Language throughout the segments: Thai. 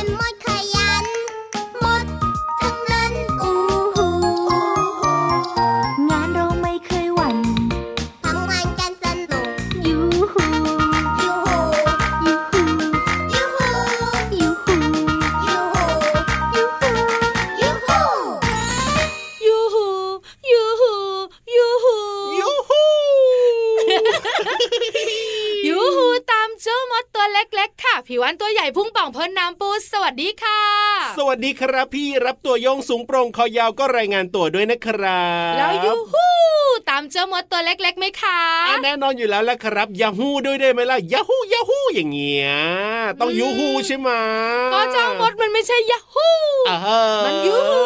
and my ดีครับพี่รับตัวโยงสูงโปร่งคอยาวก็รายงานตัวด้วยนะครับแล้วยูฮูตามเจ้ามดตัวเล็กๆไหมคะอะแน่นอนอยู่แล้วละครับยาฮูด้วยได้ไหมล่ะยาฮูยาฮูอย่างเงี้ยต้องยูฮูใช่ไหมก็เจ้ามดมันไม่ใช่ยาฮูอ่าฮะมันยูฮู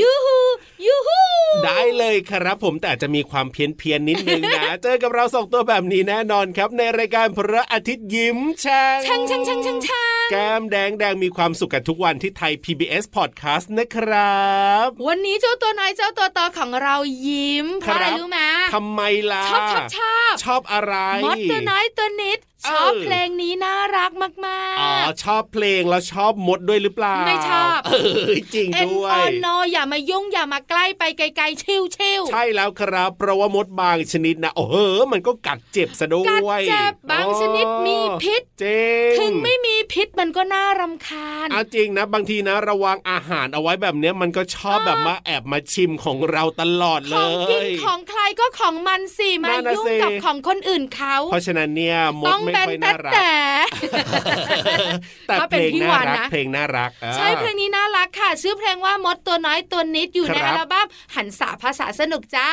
ยูฮู ยูฮูได้เลยครับผมแต่อาจจะมีความเพี้ยนเพียนๆนิดนึงนะ เจอกับเราสองตัวแบบนี้แน่นอนครับ ในรายการพระอาทิตย์ยิ้มแฉ่งช่างช่างช่างช่างช่างแก้มแดงแดงมีความสุขกันทุกวันที่ไทย PBS Podcast นะครับ วันนี้เจ้าตัวน้อยเจ้าตัวโตของเรายิ้มเพราะอะไรครับรู้ไหมทำไมล่ะชอบชอบชอบชอบอะไรมดตัวน้อยตัวนิดเออ ชอบเพลงนี้น่ารักมากอ๋อชอบเพลงแล้วชอบมดด้วยหรือเปล่า ไม่ชอบเออจริงๆเอ็นด้วยออนโนอย่ามายุ่งอย่ามาใกล้ไปไกลๆชิวชิวๆใช่แล้วครับเพราะว่ามดบางชนิดนะโอ้โหมันก็กัดเจ็บซะด้กัดวยเจ็บบางชนิดมีพิษเจงถึงไม่มีพิษมันก็น่ารำคาญเอาจริงนะ บางทีนะระวังอาหารเอาไว้แบบเนี้ยมันก็ชอบเออแบบมาแอบมาชิมของเราตลอดเลของกินยของใครก็ของมันสิมานั่นน่ะยุ่งสิกับของคนอื่นเขา เพราะฉะนั้นเนี่ยมดต้องไม่เป็นค่อยแต่น่ารักแต่แต่ถ้าเพเป็นลงพี่น่าวานรักนะเพลงน่ารักอ่าใช่เพลงนี้น่ารักค่ะ ชื่อเพลงว่ามดตัวน้อยตัวนิดอยู่ในครัอับลบั้มหันษาภาษาสนุกจ้า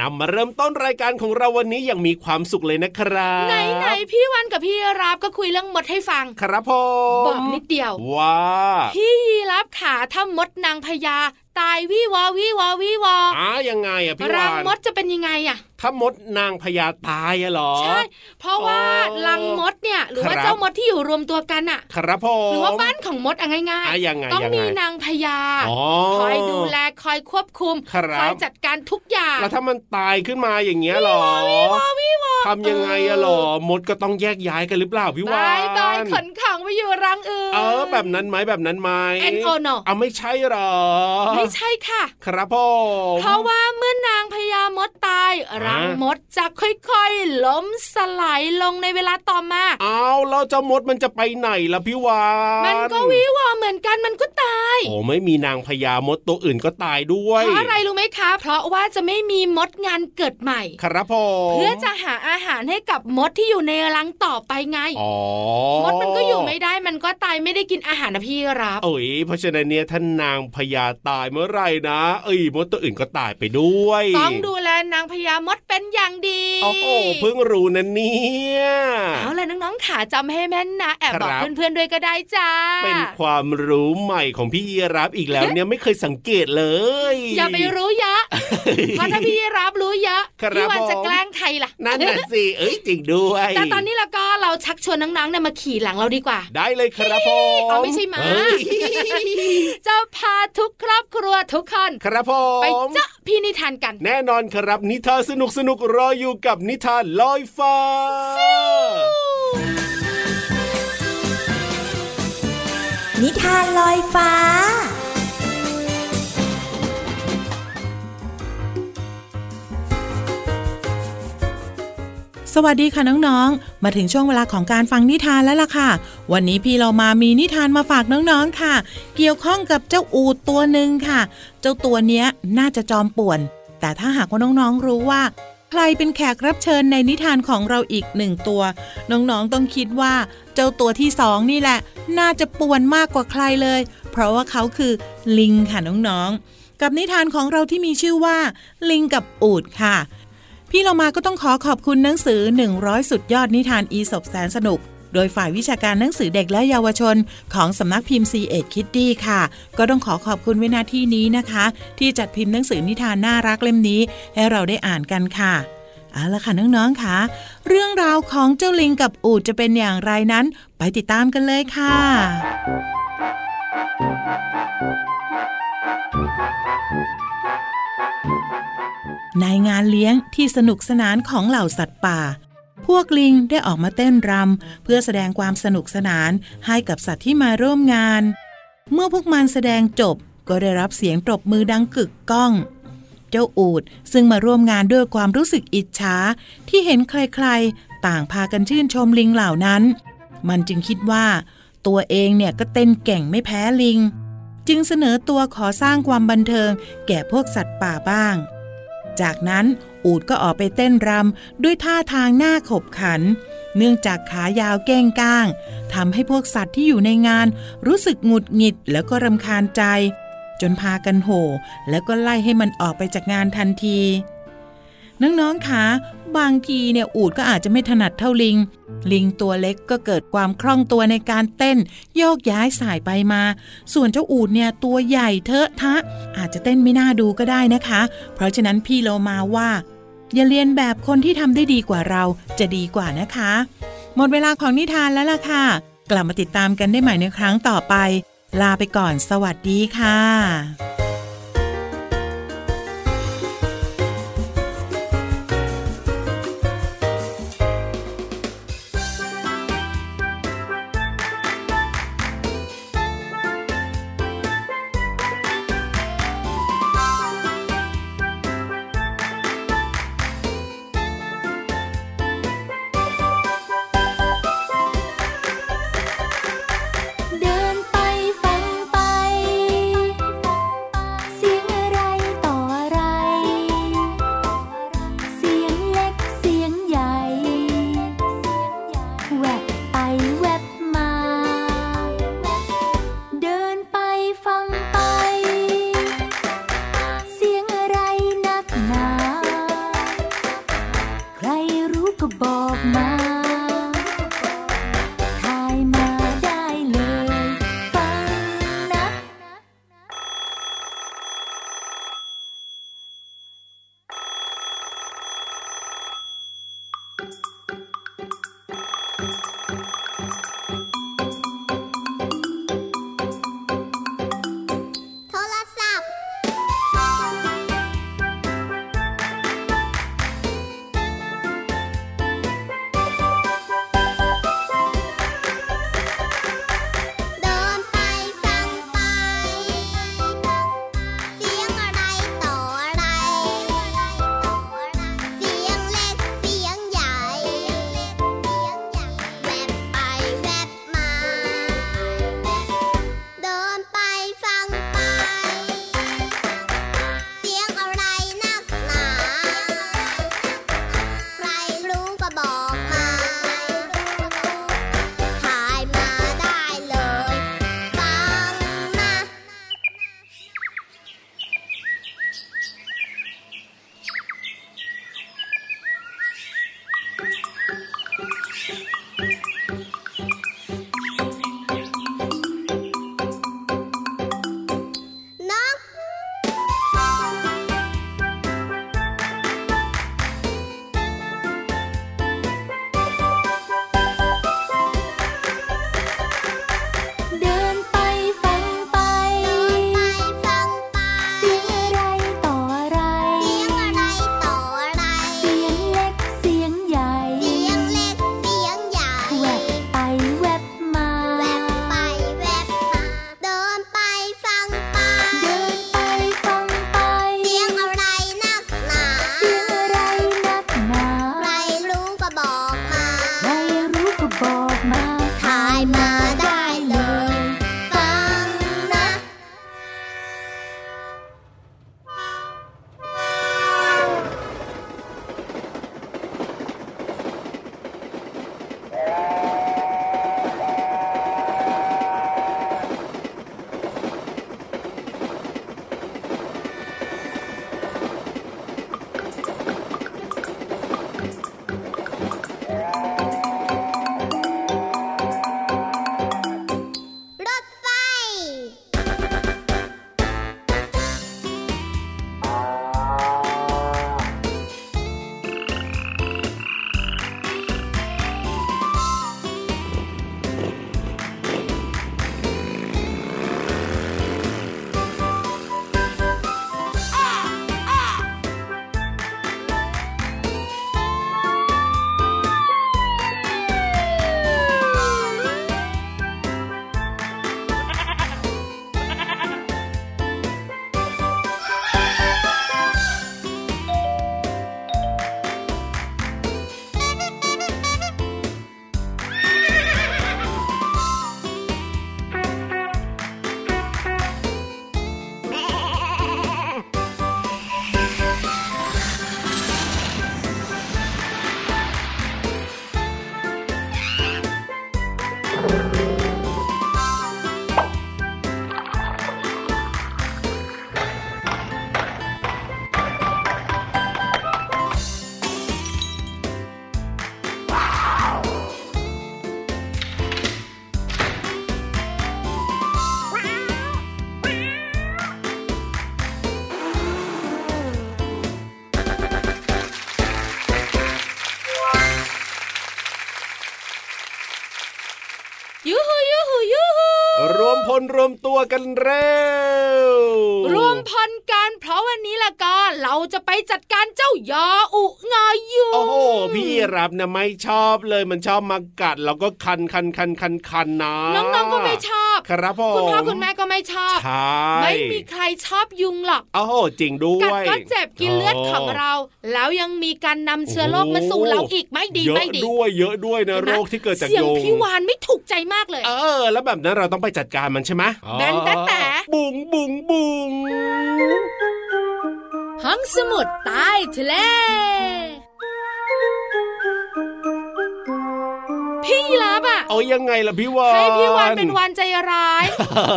นำมาเริ่มต้นรายการของเราวันนี้อย่างมีความสุขเลยนะครับไหนไหนๆพี่วันกับพี่รับก็คุยเรื่องมดให้ฟัง ครับผมบอกนิดเดียว ว่า พี่ยีรับขาถ้ามดนางพญาตายวิวอวิวอวิวออ้ายังไงอะพี่รัวางนมดจะเป็นยังไงอะถ้ามดนางพญาตายอะเหรอ ใช่ เพราะว่าอ๋อรังมดเนี่ยหรือว่าครับเจ้ามดที่อยู่รวมตัวกันอะครับผมหรือว่าบ้านของมดอะง่ายอะยังไงต้องยังไงมีนางพญาอ๋อคอยดูแลคอยควบคุมครับคอยจัดการทุกอย่าง แล้วถ้ามันตายขึ้นมาอย่างเงี้ยเหรอวอวิวอทำยังไงอะเหรอมดก็ต้องแยกย้ายกันหรือเปล่าพี่วาบายนบายขนของไปอยู่รังอื่นเออแบบนั้นไหมแบบนั้นไหมเอ็นโอโนเอาไม่ใช่เหรอไม่ใช่ค่ะ ครับผมเพราะว่า รังมดจะค่อยๆ ล้มสลายลงในเวลาต่อมา เอาแล้วเจ้ามดมันจะไปไหนล่ะพี่วานมันก็วิวอเหมือนกันมันก็ตาย โอ้ไม่มีนางพญามดตัวอื่นก็ตายด้วยเพราะอะไรรู้ไหมคะ เพราะว่าจะไม่มีมดงานเกิดใหม่ ครับผมเพื่อจะหาอาหารให้กับมดที่อยู่ในรังต่อไปไงอ๋อมดมันก็อยู่ไม่ได้มันก็ตายไม่ได้กินอาหารนะพี่รับโอ้ยเพราะฉะนั้นเนี่ยท่านนางพญาตายเมื่อไหร่นะ เอ้ยมดตัวอื่นก็ตายไปด้วย ต้องดูแลนางพญามดเป็นอย่างดีโอ้โหเพิ่งรู้นะเนี่ยเอาล่ะน้องๆขาจำให้แม่นนะแอบบอกครับเพื่อนๆด้วยก็ได้จ้าเป็นความรู้ใหม่ของพี่ยีรับอีกแล้วเนี่ยไม่เคยสังเกตเลย อย่าไปรู้เยอะเพราะถ้าพี่รับรู้เยอะครับพี่วันผมจะแกล้งใครล่ะนั่นน่ะสิเอ้ยจริงด้วยแต่ตอนนี้แล้วก็เราชักชวนน้องๆเนี่ยมาขี่หลังเราดีกว่า ได้เลยครับผมเอาไม่ใช่หมาเอ้ยจะพาทุกครอบครัวทุกคนครับผมไปเจาะพี่นิทานกัน แน่นอนครับนิทานสนุกสนุกๆรออยู่กับนิทานลอยฟ้า นิทานลอยฟ้า สวัสดีค่ะน้องๆ มาถึงช่วงเวลาของการฟังนิทานแล้วล่ะค่ะ วันนี้พี่เรามามีนิทานมาฝากน้องๆค่ะ เกี่ยวข้องกับเจ้าอูดตัวหนึ่งค่ะ เจ้าตัวเนี้ยน่าจะจอมป่วน แต่ถ้าหากว่าน้องๆรู้ว่า ใครเป็นแขกรับเชิญในนิทานของเราอีกหนึ่งตัว น้องๆต้องคิดว่า เจ้าตัวที่สองนี่แหละ น่าจะป่วนมากกว่าใครเลย เพราะว่าเขาคือลิงค่ะน้องๆ กับนิทานของเราที่มีชื่อว่า ลิงกับอูดค่ะ พี่เรามาก็ต้องขอขอบคุณหนังสือ 100 สุดยอดนิทานอีสบแสนสนุก โดยฝ่ายวิชาการหนังสือเด็กและเยาวชน ของสำนักพิมพ์ c ีเอ็ดคิตตี้ค่ะ ก็ต้องขอขอบคุณไว้หน้าที่นี้นะคะ ที่จัดพิมพ์หนังสือนิทานน่ารักเล่มนี้ ให้เราได้อ่านกันค่ะเอาละค่ะน้องๆค่ะ เรื่องราวของเจ้าลิงกับอูดจะเป็นอย่างไรนั้น ไปติดตามกันเลยค่ะในงานเลี้ยงที่สนุกสนานของเหล่าสัตว์ป่า วกลิงได้ออกมาเต้นรำเพื่อแสดงความสนุกสนานให้กับสัตว์ที่มาร่วมงาน เมื่อพวกมันแสดงจบก็ได้รับเสียงปรบมือดังกึกก้อง เจ้าอูดซึ่งมาร่วมงานด้วยความรู้สึกอิจฉาที่เห็นใครๆ ต่างพากันชื่นชมลิงเหล่านั้น มันจึงคิดว่า ตัวเองเนี่ยก็เต้นเก่งไม่แพ้ลิง จึงเสนอตัวขอสร้างความบันเทิงแก่พวกสัตว์ป่าบ้าง จากนั้น อูดก็ออกไปเต้นรำด้วยท่าทางหน้าขบขัน เนื่องจากขายาวเก้งก้างทำให้พวกสัตว์ที่อยู่ในงาน รู้สึกหงุดหงิดแล้วก็รำคาญใจ จนพากันโห่แล้วก็ไล่ให้มันออกไปจากงานทันทีน้องๆคะบางทีเนี่ยอูดก็อาจจะไม่ถนัดเท่าลิง ลิงตัวเล็กก็เกิดความคล่องตัวในการเต้น โยกย้ายสายไปมา ส่วนเจ้าอูดเนี่ยตัวใหญ่เทอะทะ อาจจะเต้นไม่น่าดูก็ได้นะคะ เพราะฉะนั้นพี่โลมาว่า อย่าเรียนแบบคนที่ทำได้ดีกว่าเราจะดีกว่านะคะ หมดเวลาของนิทานแล้วล่ะค่ะ กลับมาติดตามกันได้ใหม่ในครั้งต่อไป ลาไปก่อนสวัสดีค่ะ above my กันเร็วรวมพลกันเพราะวันนี้ละก็เราจะไปจัดการเจ้ายออุงายุง โอ้โหพี่ รับนะไม่ชอบเลยมันชอบมากัดแล้วก็คันคันคันคันคันนะน้องๆก็ไม่ชอบครับผมคุณพ่อคุณแม่ก็ไม่ชอบใช่ไม่มีใครชอบยุงหรอกโอ้โหจริงด้วกัดยก็เจ็บกินเลือดของเรา แล้วยังมีการนำเชื้อโรคมาสู่เราอีกไม่ดีเยอะไม่ดีด้วยเยอะด้วยนะเห็นไหโรมคที่เกิดจากเสียงยุงพี่วานไม่ถูกใจมากเลย เออ แล้วแบบนั้นเราต้องไปจัดการมันใช่ไหมแบนแต่แต่บุงบุงบุงห้องสมุดใต้ทะเล พี่ยีราบอะเอายังไงล่ะพี่วานให้พี่วานเป็นวานใจร้ายเอ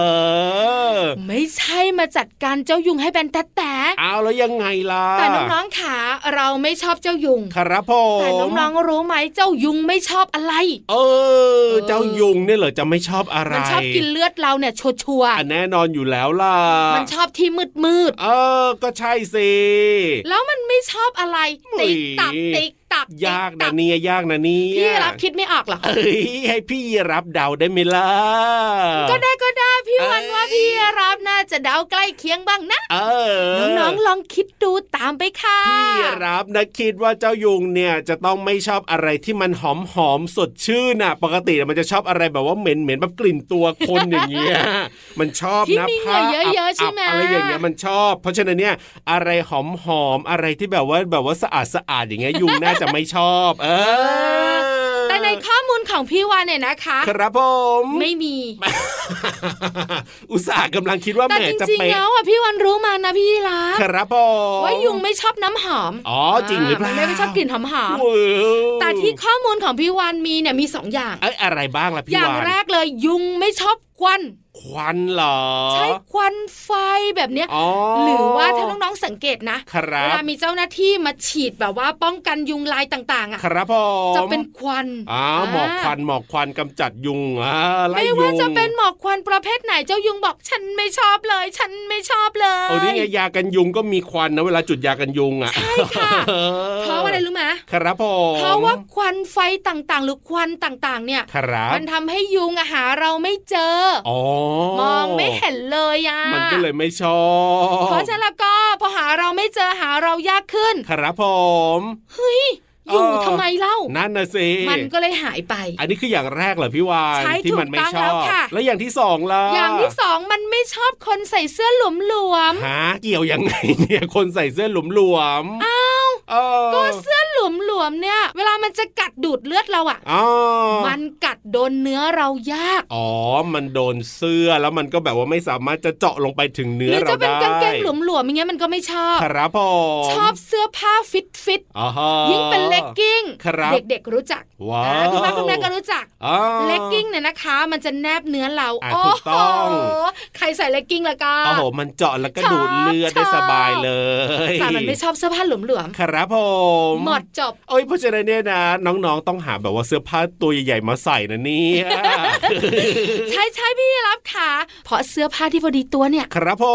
อไม่ใช่มาจัดการเจ้ายุงให้แบนแต่แต่เอาแล้วยังไงล่ะแต่น้องๆขาเราไม่ชอบเจ้ายุงครับผมแต่น้องๆรู้ไหมเจ้ายุงไม่ชอบอะไร เออ เจ้ายุงเนี่ยเหรอจะไม่ชอบอะไร มันชอบกินเลือดเราเนี่ยชัวร์อะแน่นอนอยู่แล้วล่ะๆมันชอบที่มืดมืดเออ ก็ใช่สิๆแล้วมันไม่ชอบอะไรอุ๊ยติ๊กตักติ๊ก ตักยากติ๊นะตัเนี่ยยากนะเนี่ยพี่รับคิดไม่ออกหรอกเอ้ยให้พี่รับเดาได้ไหมล่ะก็ได้ก็ได้พี่วันเอ้ยว่าพี่รับน่าจะเดาใกล้เคียงบ้างนะเออน้องๆลองคิดดูตามไปค่ะพี่รับนะคิดว่าเจ้ายุงเนี่ยจะต้องไม่ชอบอะไรที่มันหอมหอมๆสดชื่นน่ะ ปกติมันจะชอบอะไรแบบว่าเหม็นเหม็นๆแบบกลิ่นตัวคนอย่างเงี้ยมันชอบที่นะมีเหงื่อเยอะๆใช่ไหมอับๆอะไรอย่างเงี้ยมันชอบ เพราะฉะนั้นเนี่ยอะไรหอมหอมๆอะไรที่แบบว่าแบบว่าสะอาดสะอาดอย่างเงี้ยยุงน่าจะไม่ชอบ เออ แต่ในข้อมูลของพี่วานเนี่ยนะคะ ครับผม ไม่มี อุตส่าห์กำลังคิดว่าแหแต่มจจะริงๆเป๊ะแล้วอะพี่วันรู้มานะพี่รับครับผมว่ายุงไม่ชอบน้ำหอม อ๋อจริงหรือเปล่ามันไม่ชอบกลิ่นหอมหอมโอ้โหแต่ที่ข้อมูลของพี่วานมีเนี่ยมีสองอย่างเอ้ยอะไรบ้างล่ะพี่อย่างวานแรกเลยยุงไม่ชอบควัน ควันเหรอ ใช้ควันไฟแบบเนี้ยอ๋อหรือว่าถ้าน้องๆสังเกตนะครับเวลามีเจ้าหน้าที่มาฉีดแบบว่าป้องกันยุงลายต่างๆอะครับผมจะเป็นควันอ๋อหมอกควันหมอกควันกำจัดยุงอ่าไล่ไม่ยุงว่าจะเป็นหมอกควันประเภทไหนเจ้ายุงบอกฉันไม่ชอบเลย ฉันไม่ชอบเลยโอ้นี่ไงยากันยุงก็มีควันนะเวลาจุดยากันยุงอะใช่ค่ะเพราะว่าอะไรรู้ไหมครับผมเพราะว่าควันไฟต่างๆ หรือควันต่างๆ เนี่ยครับมันทำให้ยุงอะหาเราไม่เจออ๋อมองไม่เห็นเลยอะมันก็เลยไม่ชอบเพราะฉะนั้นแล้วก็พอหาเราไม่เจอหาเรายากขึ้น ครับผมเฮ้ยอยู่เออทำไมเล่า นั่นนะสิ มันก็เลยหายไป อันนี้คืออย่างแรกเหรอพี่วานใช่ที่มันไม่ถูกต้องชแล้อวบค่ะแล้วอย่างที่สองล่ะ อย่างที่สองมันไม่ชอบคนใส่เสื้อหลวมหลวมๆหาเกี่ยวยังไงเนี่ยคนใส่เสื้อหลวมๆอ้าวเออก็เสื้อห ลวมหลวมๆเนี่ย เวลามันจะกัดดูดเลือดเราอะอ๋อมันกัดโดนเนื้อเรายาก อ๋อ มันโดนเสื้อแล้วมันก็แบบว่าไม่สามารถจะเจาะลงไปถึงหเนื้อรือเราจะเป็นได้กางเกงหลวมหลวมๆอย่างเงี้ยมันก็ไม่ชอบครับผมชอบเสื้อผ้าฟิตฟิตๆอ๋อฮะยิ่งเป็นเลกกิ้งครับเด็กๆรู้จักว้าอ่วคุณพ่อคุณแม่ก็รู้จักอ๋อเลกกิ้งเนี่ยนะคะ มันจะแนบเนื้อเราอะโอ้ถูกต้องโหใครใส่เลกกิ้งละก็โอ้โหมันเจาะแล้วก็ชอบดูดเลือดได้ชอบสบายเลยแต่มันไม่ชอบเสื้อผ้าหลวมหลวมครับผมๆหมดจบโอ้ยเพราะฉะนั้นเนี่ยนะ น้องๆต้องหาแบบว่าเสื้อผ้าตัวใหญ่ๆมาใส่นะเนี่ยใช่ใช่พี่รับค่ะ เพราะเสื้อผ้าที่พอดีตัวเนี่ย ครับผ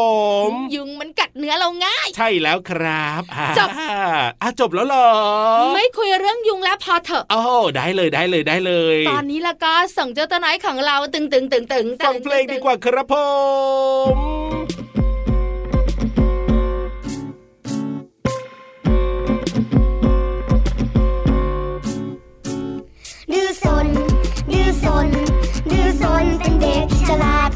ม ยุงมันกัดเนื้อเราง่าย ใช่แล้วครับอ่าจบอะจบแล้วเหรอ ไม่คุยเรื่องยุงแล้วพอเถอะโอ้โหได้เลยได้เลยได้เลย ตอนนี้แล้วก็ส่งเจ้าตัวน้อยของเราตึงตึงตึงตึงฟังเพลงดีกว่าครับผม เด็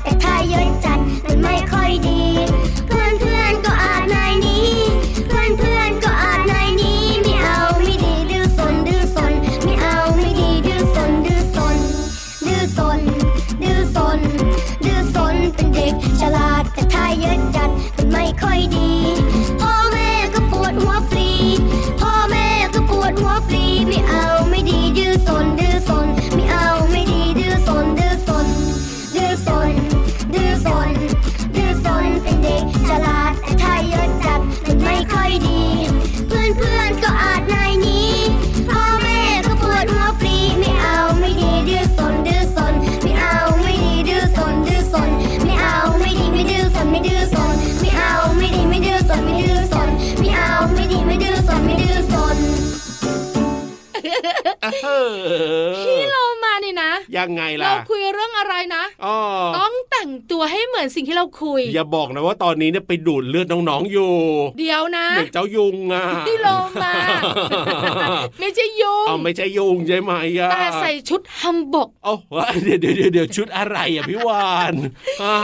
มือนสิ่งที่เราคุย อย่าบอกนะว่าตอนนี้เนี่ยไปดูดเลือดน้องๆอยู่ เดี๋ยวนะเหมือนเจ้ายุงอะนี่โลมา ไม่ใช่ยุงเอาไม่ใช่ยุงใช่ไหมอะแต่ใส่ชุดฮัมบกโอ้เดี๋ยวเดี๋ยวเดี๋ยวเดี๋ยวชุดอะไรอะพี่วานอ่า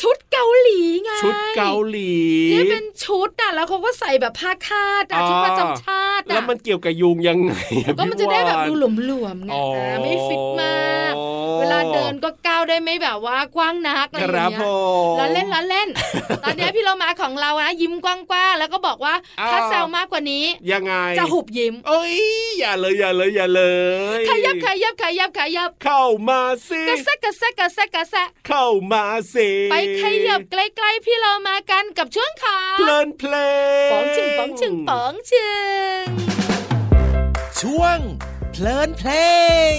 ชุดเกาหลีไงชุดเกาหลีที่เป็นชุดอะแล้วเขาก็ใส่แบบผ้าคาดอะอ่าชุดประจำชาติแล้วอะมันเกี่ยวกับยุงยังไงอก็มันจะได้แบบดูพี่วานหลวมๆไงอ๋ออ่าไม่ฟิตมาก เวลาเดินก็ก้าวได้ไม่แบบว่ากว้างนักอะไรคอย่างรับเงี้ผยมแล้วเล่นแล้วเล่น ตอนนี้พี่เรามาของเรานะยิ้มกว้างๆแล้วก็บอกว่าอ้าวถ้าแซวมากกว่านี้ ยังไง จะหุบยิ้ม เอ้ยอย่าเลยอย่าเลยอย่าเลยขยับขยับขยับขยับ เข้ามาสิกระแซะกระแซะกระแซะกระแซะเข้ามาสิไปขยับใกล้ๆพี่เรามากันกับช่วงขาเพลินเพลงป๋องชึงป๋องชึงป๋องชึงช่วงเพลินเพลง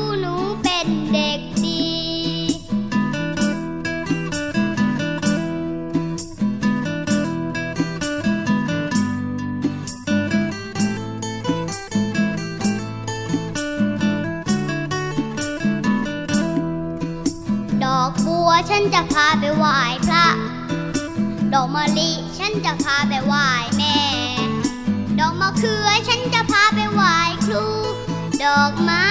ฉันจะพาไปไหว้พระ ดอกมะลิฉันจะพาไปไหว้แม่ ดอกมะเขือฉันจะพาไปไหว้ครู ดอกไม้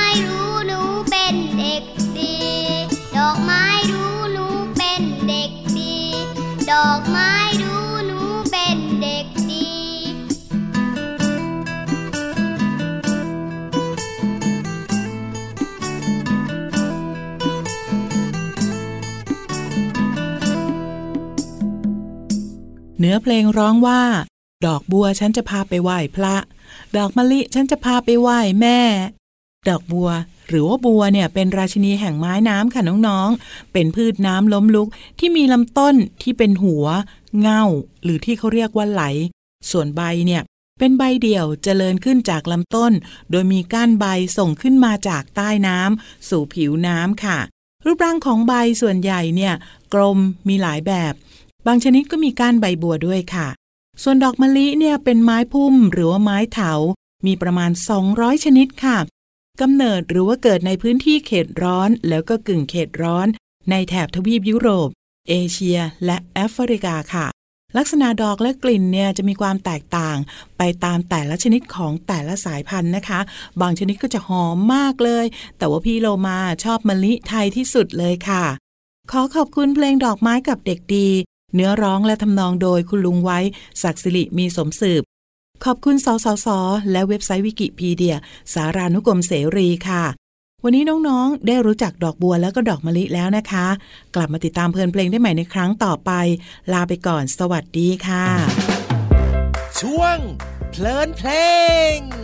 เนื้อเพลงร้องว่า ดอกบัวฉันจะพาไปไหว้พระ ดอกมะลิฉันจะพาไปไหว้แม่ ดอกบัว หรือว่าบัวเนี่ยเป็นราชินีแห่งไม้น้ำค่ะน้องๆ เป็นพืชน้ำล้มลุกที่มีลำต้นที่เป็นหัว เง่า หรือที่เขาเรียกว่าไหล ส่วนใบเนี่ยเป็นใบเดี่ยวเจริญขึ้นจากลำต้น โดยมีก้านใบส่งขึ้นมาจากใต้น้ำสู่ผิวน้ำค่ะ รูปร่างของใบส่วนใหญ่เนี่ย กลมมีหลายแบบ บางชนิดก็มีก้านใบบัวด้วยค่ะ ส่วนดอกมะลิเนี่ยเป็นไม้พุ่มหรือว่าไม้เถา มีประมาณ 200 ชนิดค่ะกำเนิดหรือว่าเกิดในพื้นที่เขตร้อน แล้วก็กึ่งเขตร้อน ในแถบทวีปยุโรป เอเชีย และแอฟริกาค่ะ ลักษณะดอกและกลิ่นเนี่ยจะมีความแตกต่าง ไปตามแต่ละชนิดของแต่ละสายพันธุ์นะคะ บางชนิดก็จะหอมมากเลย แต่ว่าพี่โลมาชอบมะลิไทยที่สุดเลยค่ะ ขอขอบคุณเพลงดอกไม้กับเด็กดี เนื้อร้องและทำนองโดยคุณลุงไว้ศักดิ์สิริมีสมสืบ ขอบคุณสสส และเว็บไซต์วิกิพีเดีย สารานุกรมเสรีค่ะ วันนี้น้องๆ ได้รู้จักดอกบัวแล้วก็ดอกมะลิแล้วนะคะ กลับมาติดตามเพลินเพลงได้ใหม่ในครั้งต่อไป ลาไปก่อน สวัสดีค่ะ ช่วงเพลินเพลง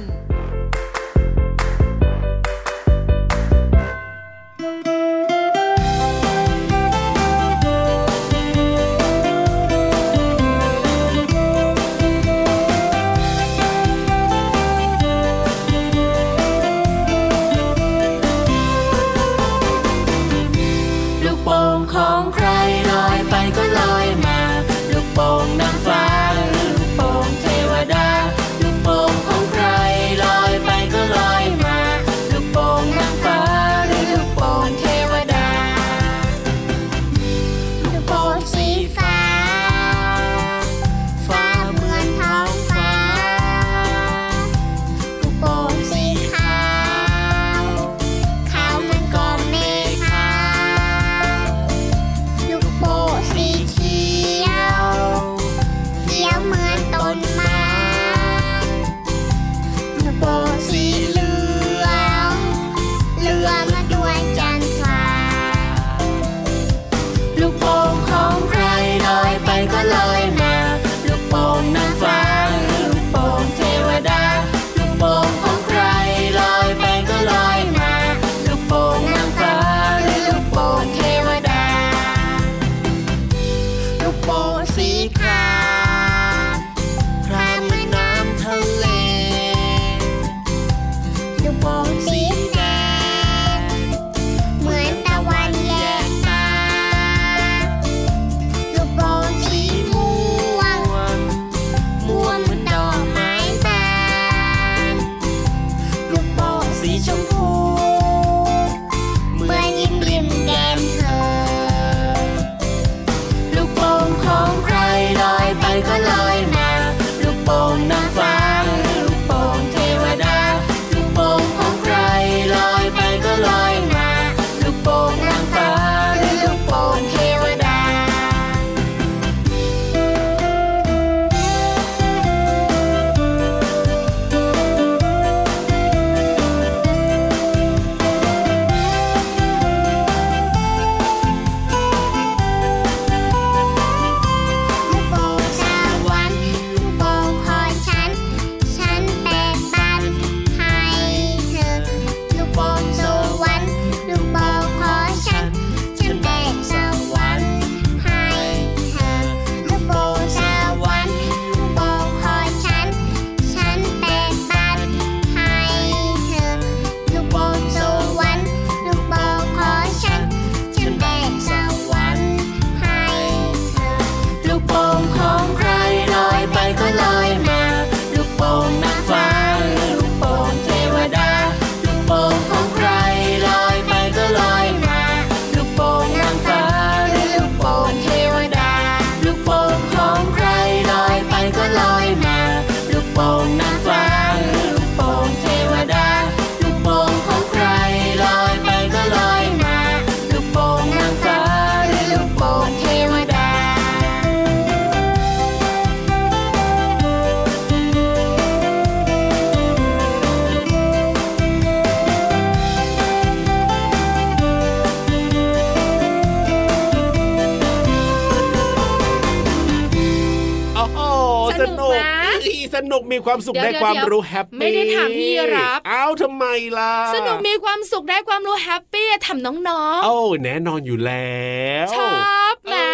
มีความสุขได้ความรู้แฮปปี้ไม่ได้ถามพี่รับอ้าวทำไมล่ะสนุกมีความสุขได้ความรู้แฮปปี้ทำน้องๆโอ้แน่นอนอยู่แล้วชอบนะ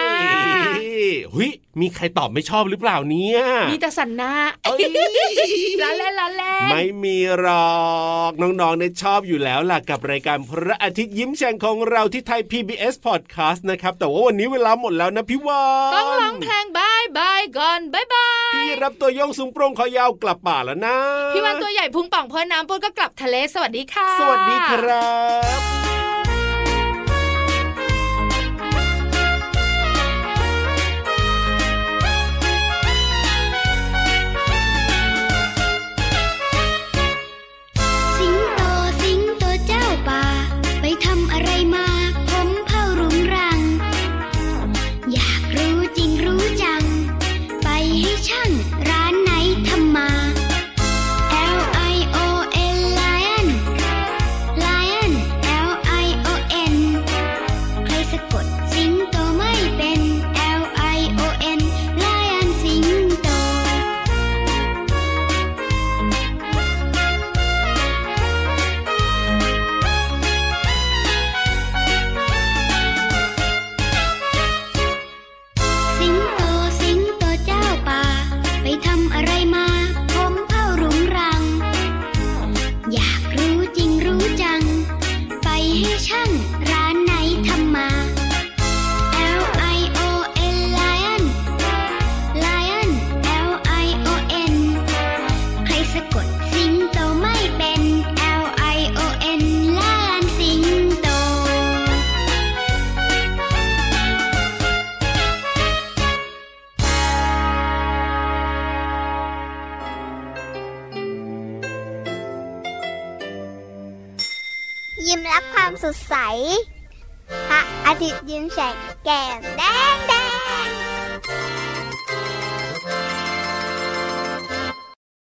หุย มีใครตอบไม่ชอบหรือเปล่าเนี่ย มีแต่สันน้าล้าเล่นล้าเล่นไม่มีหรอก น้องๆเนี่ชอบอยู่แล้วล่ะกับรายการพระอาทิตย์ยิ้มแฉ่งของเราที่ไทย PBS Podcast นะครับ แต่ว่าวันนี้เวลาหมดแล้วนะพี่วานต้องร้องเพลงบายบายก่อนบายบายพี่รับตัวย่องสูงโปร่งขอยาวกลับป่าแล้วนะ พี่วานตัวใหญ่พุงป่องเพื่อน้ำปุนก็กลับทะเลสวัสดีค่ะ สวัสดีครับ